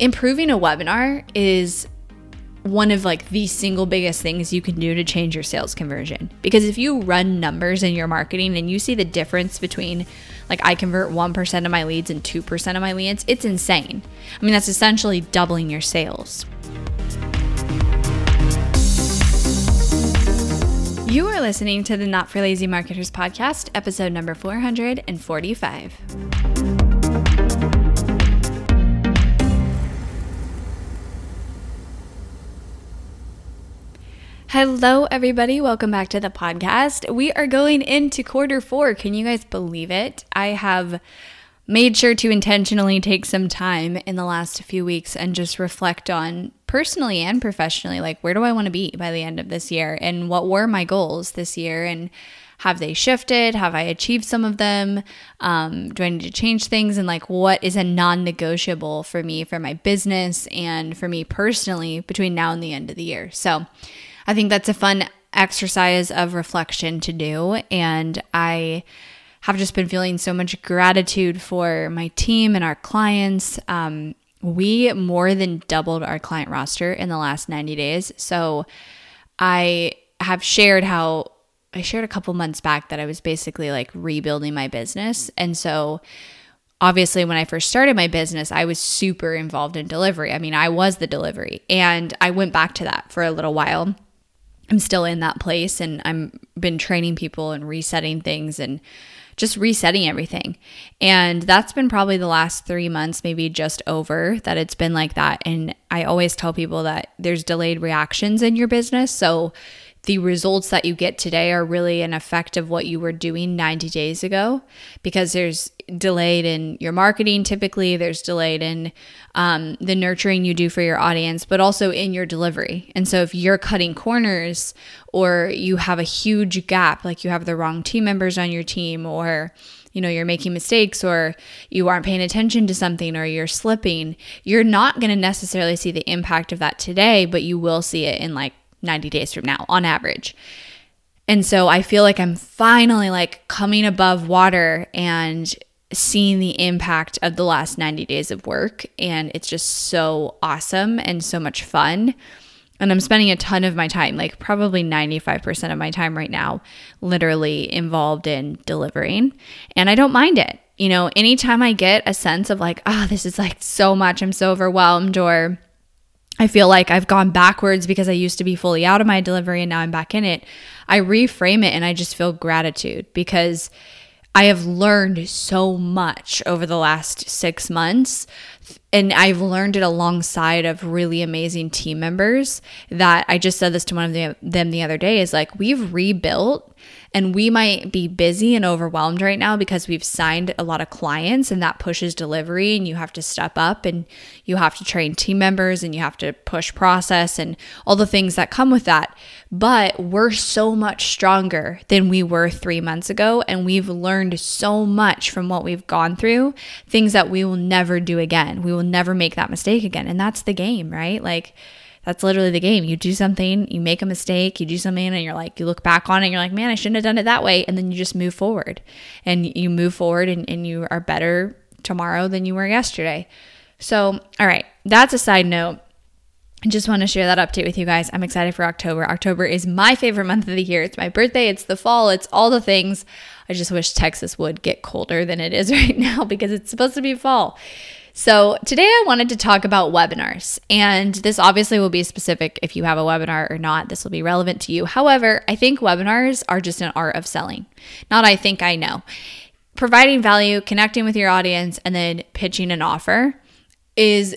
improving a webinar is one of like the single biggest things you can do to change your sales conversion. Because if you run numbers in your marketing and you see the difference between like I convert 1% of my leads and 2% of my leads, it's insane. I mean, that's essentially doubling your sales. You are listening to the Not for Lazy Marketers podcast, episode number 445. Hello, everybody. Welcome back to the podcast. We are going into quarter four. Can you guys believe it? I have made sure to intentionally take some time in the last few weeks and just reflect on personally and professionally like, where do I want to be by the end of this year? And what were my goals this year? And have they shifted? Have I achieved some of them? Um, do I need to change things? And like, what is a non negotiable for me, for my business, and for me personally between now and the end of the year? So, I think that's a fun exercise of reflection to do. And I have just been feeling so much gratitude for my team and our clients. Um, we more than doubled our client roster in the last 90 days. So I have shared how I shared a couple months back that I was basically like rebuilding my business. And so obviously when I first started my business, I was super involved in delivery. I mean, I was the delivery and I went back to that for a little while I'm still in that place and I'm been training people and resetting things and just resetting everything. And that's been probably the last 3 months maybe just over that it's been like that and I always tell people that there's delayed reactions in your business. So the results that you get today are really an effect of what you were doing 90 days ago because there's delayed in your marketing typically there's delayed in um, the nurturing you do for your audience but also in your delivery and so if you're cutting corners or you have a huge gap like you have the wrong team members on your team or you know you're making mistakes or you aren't paying attention to something or you're slipping you're not going to necessarily see the impact of that today but you will see it in like 90 days from now on average. And so I feel like I'm finally like coming above water and seeing the impact of the last 90 days of work and it's just so awesome and so much fun. And I'm spending a ton of my time, like probably 95% of my time right now, literally involved in delivering. And I don't mind it. You know, anytime I get a sense of like, oh, this is like so much, I'm so overwhelmed, or I feel like I've gone backwards because I used to be fully out of my delivery and now I'm back in it. I reframe it and I just feel gratitude because I have learned so much over the last six months. And I've learned it alongside of really amazing team members that I just said this to one of the, them the other day is like, we've rebuilt and we might be busy and overwhelmed right now because we've signed a lot of clients and that pushes delivery and you have to step up and you have to train team members and you have to push process and all the things that come with that. But we're so much stronger than we were three months ago. And we've learned so much from what we've gone through, things that we will never do again. We will never make that mistake again. And that's the game, right? Like, that's literally the game. You do something, you make a mistake, you do something, and you're like, you look back on it and you're like, man, I shouldn't have done it that way. And then you just move forward and you move forward and, and you are better tomorrow than you were yesterday. So, all right, that's a side note. I just want to share that update with you guys. I'm excited for October. October is my favorite month of the year. It's my birthday, it's the fall, it's all the things. I just wish Texas would get colder than it is right now because it's supposed to be fall. So, today I wanted to talk about webinars, and this obviously will be specific if you have a webinar or not. This will be relevant to you. However, I think webinars are just an art of selling. Not I think I know. Providing value, connecting with your audience, and then pitching an offer is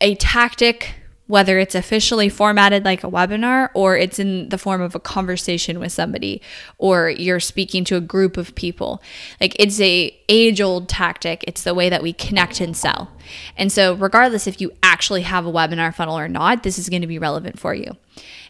a tactic whether it's officially formatted like a webinar or it's in the form of a conversation with somebody or you're speaking to a group of people. Like it's a age old tactic. It's the way that we connect and sell. And so regardless if you actually have a webinar funnel or not this is going to be relevant for you.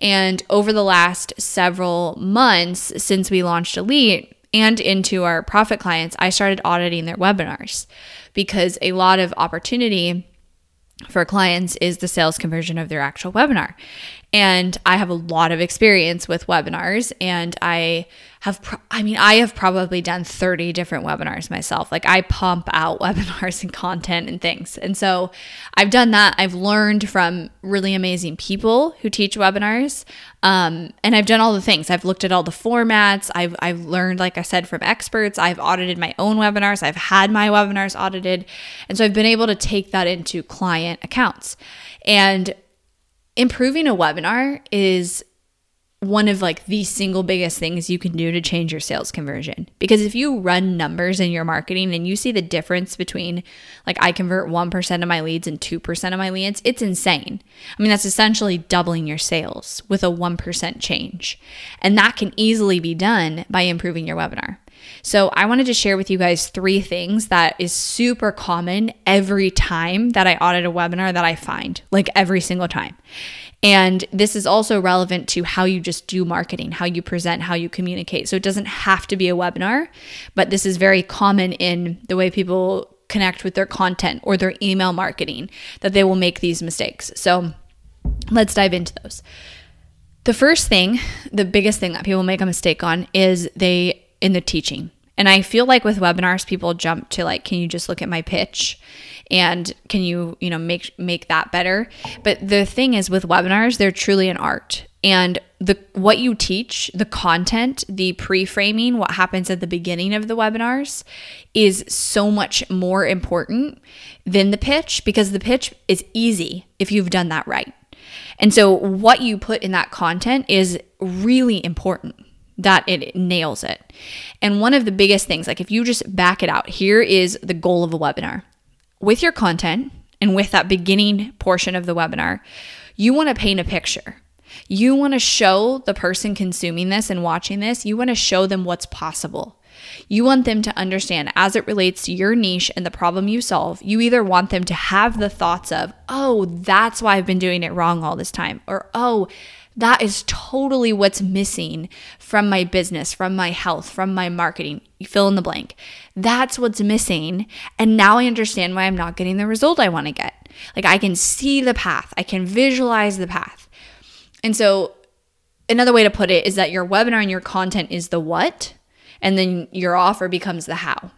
And over the last several months since we launched elite and into our profit clients i started auditing their webinars because a lot of opportunity for clients is the sales conversion of their actual webinar. And I have a lot of experience with webinars and I have pro- I mean I have probably done 30 different webinars myself. Like I pump out webinars and content and things. And so I've done that. I've learned from really amazing people who teach webinars. Um, and I've done all the things. I've looked at all the formats. I've I've learned like I said from experts. I've audited my own webinars. I've had my webinars audited. And so I've been able to take that into client accounts. And improving a webinar is one of like the single biggest things you can do to change your sales conversion. Because if you run numbers in your marketing and you see the difference between like I convert 1% of my leads and 2% of my leads, it's insane. I mean, that's essentially doubling your sales with a 1% change. And that can easily be done by improving your webinar. So, I wanted to share with you guys three things that is super common every time that I audit a webinar that I find, like every single time. And this is also relevant to how you just do marketing, how you present, how you communicate. So, it doesn't have to be a webinar, but this is very common in the way people connect with their content or their email marketing that they will make these mistakes. So, let's dive into those. The first thing, the biggest thing that people make a mistake on is they in the teaching. And I feel like with webinars, people jump to like, can you just look at my pitch? And can you, you know, make make that better? But the thing is with webinars, they're truly an art. And the what you teach, the content, the pre-framing, what happens at the beginning of the webinars is so much more important than the pitch because the pitch is easy if you've done that right. And so what you put in that content is really important that it nails it. And one of the biggest things, like if you just back it out, here is the goal of a webinar. With your content and with that beginning portion of the webinar, you want to paint a picture. You want to show the person consuming this and watching this, you want to show them what's possible. You want them to understand as it relates to your niche and the problem you solve. You either want them to have the thoughts of, oh, that's why I've been doing it wrong all this time, or oh, that is totally what's missing from my business, from my health, from my marketing. You fill in the blank. That's what's missing. And now I understand why I'm not getting the result I want to get. Like I can see the path, I can visualize the path. And so, another way to put it is that your webinar and your content is the what, and then your offer becomes the how.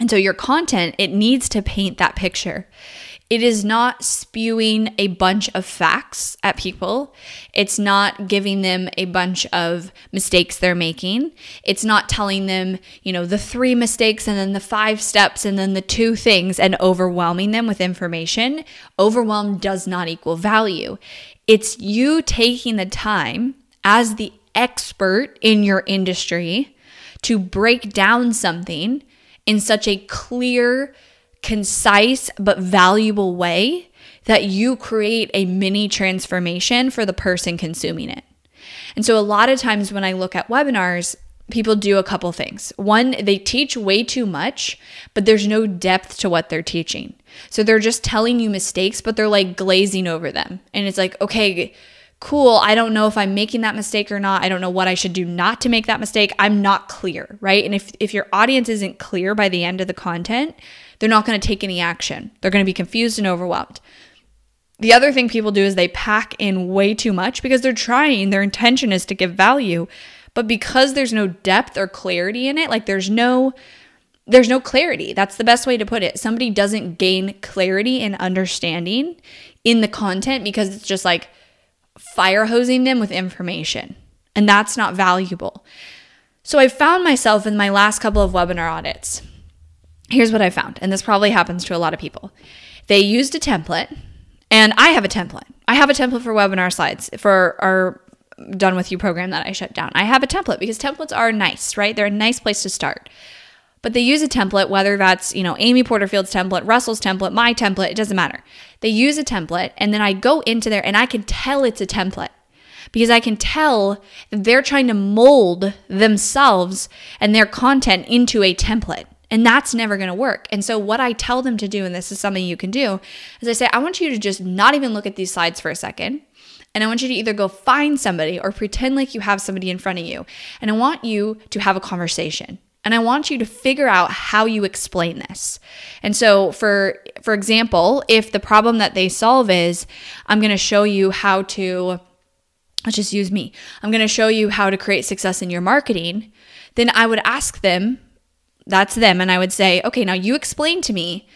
And so, your content, it needs to paint that picture. It is not spewing a bunch of facts at people. It's not giving them a bunch of mistakes they're making. It's not telling them, you know, the three mistakes and then the five steps and then the two things and overwhelming them with information. Overwhelm does not equal value. It's you taking the time as the expert in your industry to break down something in such a clear, concise but valuable way that you create a mini transformation for the person consuming it. And so, a lot of times when I look at webinars, people do a couple things. One, they teach way too much, but there's no depth to what they're teaching. So, they're just telling you mistakes, but they're like glazing over them. And it's like, okay, cool. I don't know if I'm making that mistake or not. I don't know what I should do not to make that mistake. I'm not clear, right? And if, if your audience isn't clear by the end of the content, they're not going to take any action. They're going to be confused and overwhelmed. The other thing people do is they pack in way too much because they're trying, their intention is to give value, but because there's no depth or clarity in it, like there's no there's no clarity. That's the best way to put it. Somebody doesn't gain clarity and understanding in the content because it's just like fire hosing them with information. And that's not valuable. So I found myself in my last couple of webinar audits here's what I found, and this probably happens to a lot of people. They used a template, and I have a template. I have a template for webinar slides for our done with you program that I shut down. I have a template because templates are nice, right? They're a nice place to start. But they use a template, whether that's, you know, Amy Porterfield's template, Russell's template, my template, it doesn't matter. They use a template and then I go into there and I can tell it's a template because I can tell that they're trying to mold themselves and their content into a template. And that's never going to work. And so, what I tell them to do, and this is something you can do, is I say, I want you to just not even look at these slides for a second. And I want you to either go find somebody or pretend like you have somebody in front of you. And I want you to have a conversation. And I want you to figure out how you explain this. And so for for example, if the problem that they solve is I'm going to show you how to let's just use me. I'm going to show you how to create success in your marketing. Then I would ask them, that's them, and I would say, okay, now you explain to me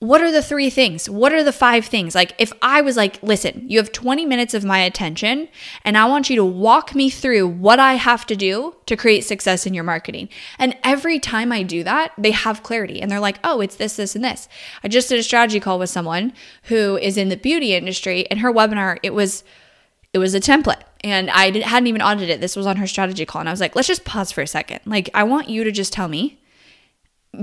what are the three things? What are the five things? Like, if I was like, listen, you have 20 minutes of my attention, and I want you to walk me through what I have to do to create success in your marketing. And every time I do that, they have clarity and they're like, oh, it's this, this, and this. I just did a strategy call with someone who is in the beauty industry, and her webinar, it was, it was a template and I hadn't even audited it. This was on her strategy call. And I was like, let's just pause for a second. Like, I want you to just tell me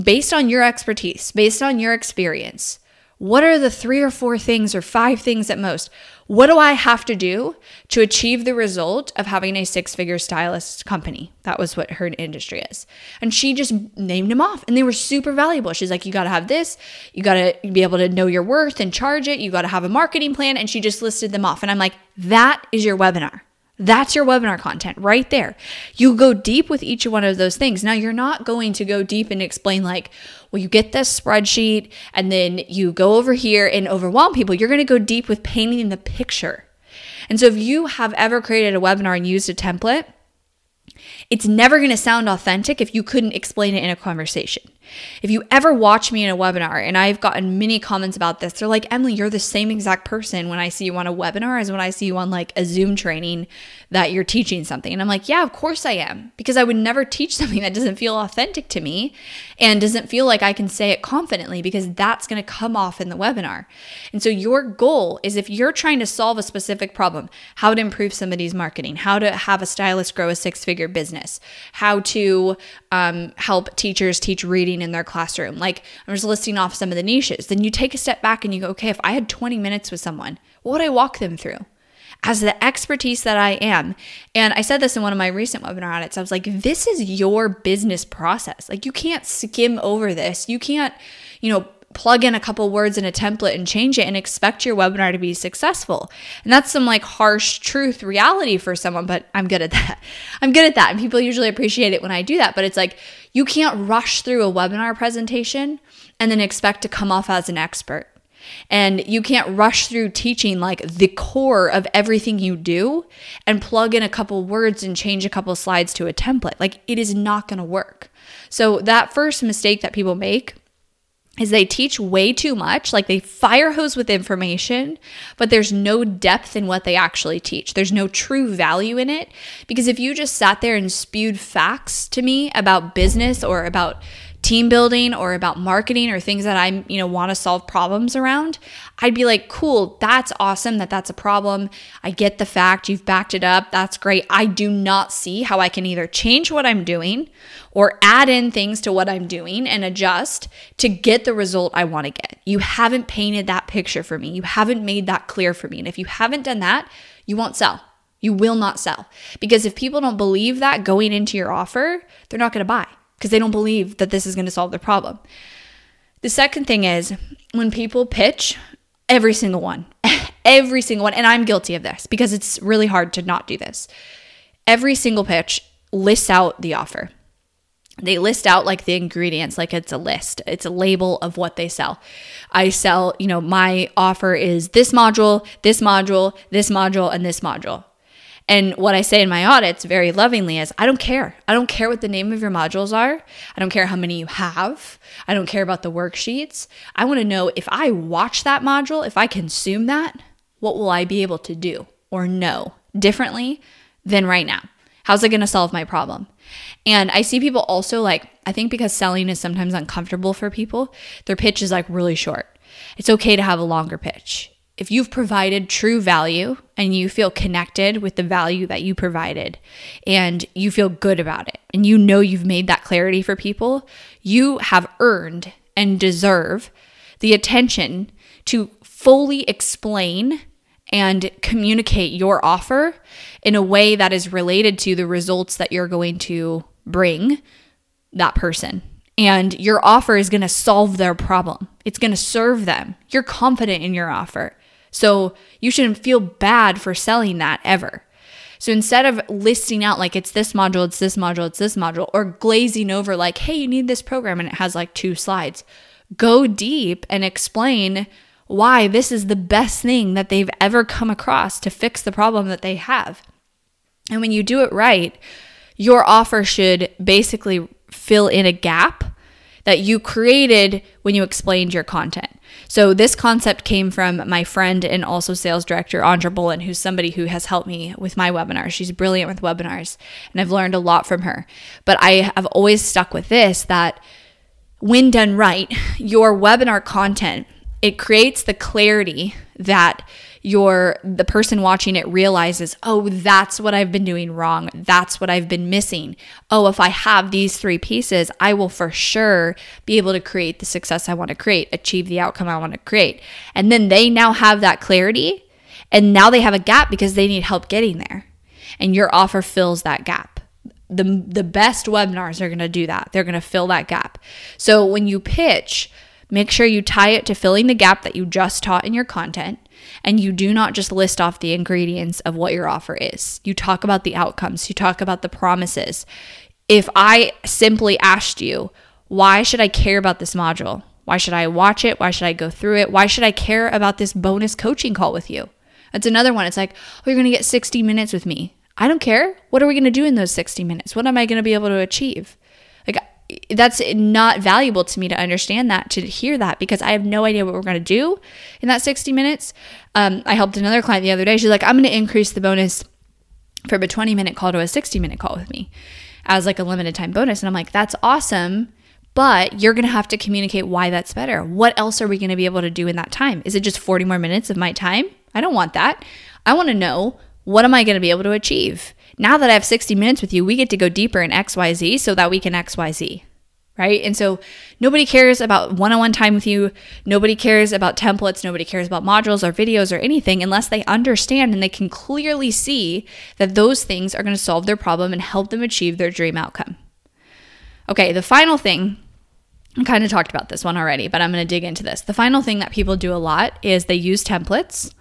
based on your expertise, based on your experience, what are the three or four things or five things at most? What do I have to do to achieve the result of having a six figure stylist company? That was what her industry is. And she just named them off and they were super valuable. She's like, you got to have this, you got to be able to know your worth and charge it, you got to have a marketing plan. And she just listed them off. And I'm like, that is your webinar. That's your webinar content right there. You go deep with each one of those things. Now, you're not going to go deep and explain, like, well, you get this spreadsheet and then you go over here and overwhelm people. You're going to go deep with painting the picture. And so, if you have ever created a webinar and used a template, it's never going to sound authentic if you couldn't explain it in a conversation. If you ever watch me in a webinar, and I've gotten many comments about this, they're like, Emily, you're the same exact person when I see you on a webinar as when I see you on like a Zoom training that you're teaching something. And I'm like, yeah, of course I am, because I would never teach something that doesn't feel authentic to me and doesn't feel like I can say it confidently because that's going to come off in the webinar. And so your goal is if you're trying to solve a specific problem, how to improve somebody's marketing, how to have a stylist grow a six figure business, how to um, help teachers teach reading in their classroom. Like I'm just listing off some of the niches. Then you take a step back and you go, okay, if I had 20 minutes with someone, what would I walk them through? As the expertise that I am. And I said this in one of my recent webinar audits. I was like, this is your business process. Like you can't skim over this. You can't, you know, plug in a couple words in a template and change it and expect your webinar to be successful. And that's some like harsh truth reality for someone, but I'm good at that. I'm good at that. And people usually appreciate it when I do that. But it's like you can't rush through a webinar presentation and then expect to come off as an expert. And you can't rush through teaching like the core of everything you do and plug in a couple words and change a couple slides to a template. Like it is not going to work. So, that first mistake that people make is they teach way too much, like they fire hose with information, but there's no depth in what they actually teach. There's no true value in it. Because if you just sat there and spewed facts to me about business or about team building or about marketing or things that I, you know, want to solve problems around, I'd be like, "Cool, that's awesome that that's a problem. I get the fact you've backed it up. That's great. I do not see how I can either change what I'm doing or add in things to what I'm doing and adjust to get the result I want to get. You haven't painted that picture for me. You haven't made that clear for me. And if you haven't done that, you won't sell. You will not sell. Because if people don't believe that going into your offer, they're not going to buy because they don't believe that this is going to solve their problem. The second thing is when people pitch, every single one, every single one, and I'm guilty of this because it's really hard to not do this. Every single pitch lists out the offer. They list out like the ingredients, like it's a list, it's a label of what they sell. I sell, you know, my offer is this module, this module, this module, and this module. And what I say in my audits very lovingly is I don't care. I don't care what the name of your modules are. I don't care how many you have. I don't care about the worksheets. I want to know if I watch that module, if I consume that, what will I be able to do or know differently than right now? How's it going to solve my problem? And I see people also like, I think because selling is sometimes uncomfortable for people, their pitch is like really short. It's okay to have a longer pitch if you've provided true value and you feel connected with the value that you provided and you feel good about it and you know you've made that clarity for people, you have earned and deserve the attention to fully explain and communicate your offer in a way that is related to the results that you're going to bring that person. And your offer is going to solve their problem. It's going to serve them. You're confident in your offer. So you shouldn't feel bad for selling that ever. So instead of listing out like it's this module, it's this module, it's this module, or glazing over like, hey, you need this program and it has like two slides, go deep and explain why this is the best thing that they've ever come across to fix the problem that they have. And when you do it right, your offer should basically fill in a gap that you created when you explained your content. So this concept came from my friend and also sales director, Andra Bolin, who's somebody who has helped me with my webinars. She's brilliant with webinars, and I've learned a lot from her. But I have always stuck with this that when done right, your webinar content, it creates the clarity that your the person watching it realizes, "Oh, that's what I've been doing wrong. That's what I've been missing. Oh, if I have these three pieces, I will for sure be able to create the success I want to create, achieve the outcome I want to create." And then they now have that clarity, and now they have a gap because they need help getting there. And your offer fills that gap the the best webinars are going to do that. They're going to fill that gap. So when you pitch, make sure you tie it to filling the gap that you just taught in your content and you do not just list off the ingredients of what your offer is. You talk about the outcomes, you talk about the promises. If I simply asked you, why should I care about this module? Why should I watch it? Why should I go through it? Why should I care about this bonus coaching call with you? That's another one. It's like, oh, you're going to get 60 minutes with me. I don't care. What are we going to do in those 60 minutes? What am I going to be able to achieve? That's not valuable to me to understand that, to hear that, because I have no idea what we're going to do in that 60 minutes. Um, I helped another client the other day. She's like, I'm going to increase the bonus from a 20 minute call to a 60 minute call with me as like a limited time bonus. And I'm like, that's awesome. But you're going to have to communicate why that's better. What else are we going to be able to do in that time? Is it just 40 more minutes of my time? I don't want that. I want to know what am I going to be able to achieve? Now that I have 60 minutes with you, we get to go deeper in XYZ so that we can XYZ, right? And so nobody cares about one on one time with you. Nobody cares about templates. Nobody cares about modules or videos or anything unless they understand and they can clearly see that those things are going to solve their problem and help them achieve their dream outcome. Okay, the final thing I kind of talked about this one already, but I'm going to dig into this. The final thing that people do a lot is they use templates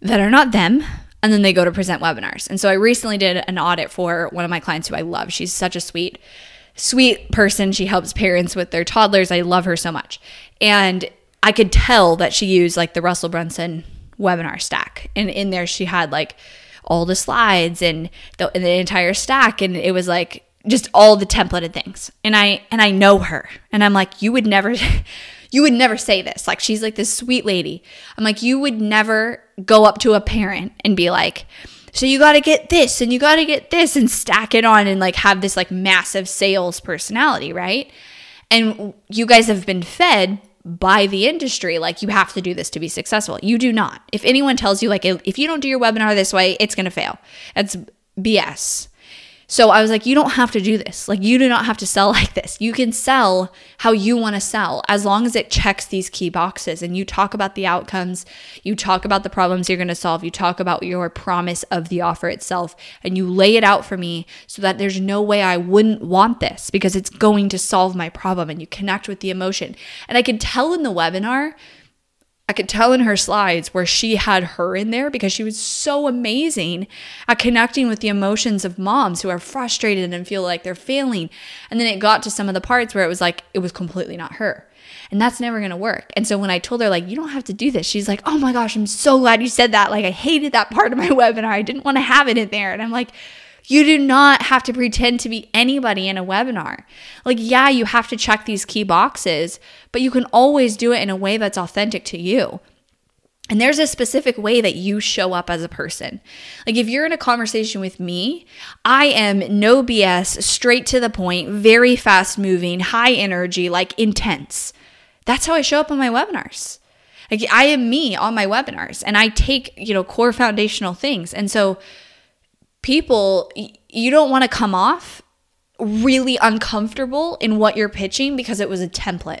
that are not them, and then they go to present webinars. And so I recently did an audit for one of my clients who I love. She's such a sweet, sweet person. She helps parents with their toddlers. I love her so much. And I could tell that she used like the Russell Brunson webinar stack. And in there, she had like all the slides and the, and the entire stack. And it was like just all the templated things. And I, and I know her. And I'm like, you would never. you would never say this. Like, she's like this sweet lady. I'm like, you would never go up to a parent and be like, so you got to get this and you got to get this and stack it on and like have this like massive sales personality, right? And you guys have been fed by the industry like you have to do this to be successful. You do not. If anyone tells you like if you don't do your webinar this way, it's going to fail. That's BS. So I was like, you don't have to do this. Like, you do not have to sell like this. You can sell how you want to sell as long as it checks these key boxes and you talk about the outcomes, you talk about the problems you're going to solve, you talk about your promise of the offer itself, and you lay it out for me so that there's no way I wouldn't want this because it's going to solve my problem and you connect with the emotion. And I could tell in the webinar I could tell in her slides where she had her in there because she was so amazing at connecting with the emotions of moms who are frustrated and feel like they're failing. And then it got to some of the parts where it was like, it was completely not her. And that's never going to work. And so when I told her, like, you don't have to do this, she's like, oh my gosh, I'm so glad you said that. Like, I hated that part of my webinar. I didn't want to have it in there. And I'm like, you do not have to pretend to be anybody in a webinar. Like, yeah, you have to check these key boxes, but you can always do it in a way that's authentic to you. And there's a specific way that you show up as a person. Like, if you're in a conversation with me, I am no BS, straight to the point, very fast moving, high energy, like intense. That's how I show up on my webinars. Like, I am me on my webinars and I take, you know, core foundational things. And so, people, you don't want to come off really uncomfortable in what you're pitching because it was a template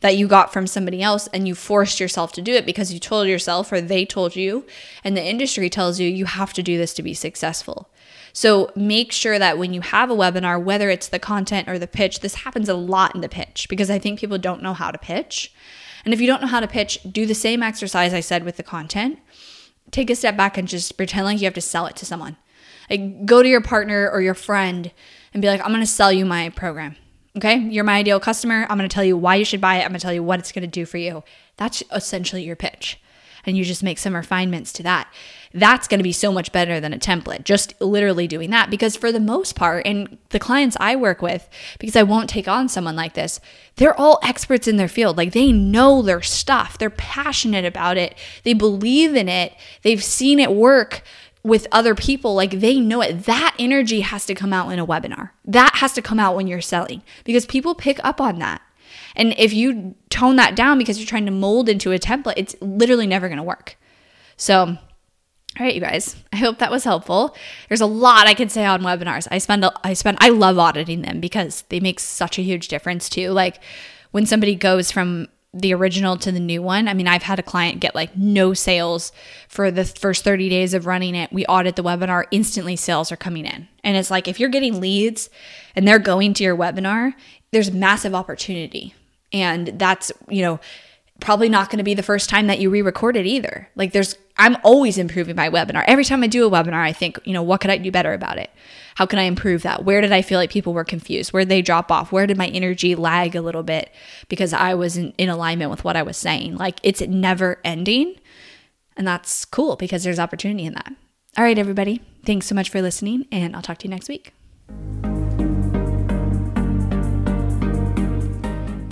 that you got from somebody else and you forced yourself to do it because you told yourself or they told you and the industry tells you you have to do this to be successful. So make sure that when you have a webinar, whether it's the content or the pitch, this happens a lot in the pitch because I think people don't know how to pitch. And if you don't know how to pitch, do the same exercise I said with the content. Take a step back and just pretend like you have to sell it to someone. Like go to your partner or your friend and be like, I'm to sell you my program. Okay. You're my ideal customer. I'm to tell you why you should buy it. I'm to tell you what it's to do for you. That's essentially your pitch. and you just make some refinements to that. That's to be so much better than a template, just literally doing that. Because for the most part, and the clients I work with, because I won't take on someone like this, they're all experts in their field. Like they know their stuff, they're passionate about it, they believe in it, they've seen it work with other people, like they know it. That energy has to come out in a webinar. That has to come out when you're selling because people pick up on that. And if you tone that down because you're trying to mold into a template, it's literally never going to work. So, all right, you guys. I hope that was helpful. There's a lot I can say on webinars. I spend I spend I love auditing them because they make such a huge difference too. Like when somebody goes from the original to the new one. I mean, I've had a client get like no sales for the first 30 days of running it. We audit the webinar, instantly sales are coming in. And it's like if you're getting leads and they're going to your webinar, there's massive opportunity. And that's, you know, probably not going to be the first time that you re-record it either. Like there's I'm always improving my webinar. Every time I do a webinar, I think, you know, what could I do better about it? How can I improve that? Where did I feel like people were confused? Where did they drop off? Where did my energy lag a little bit because I wasn't in alignment with what I was saying? Like it's never ending. And that's cool because there's opportunity in that. All right, everybody. Thanks so much for listening, and I'll talk to you next week.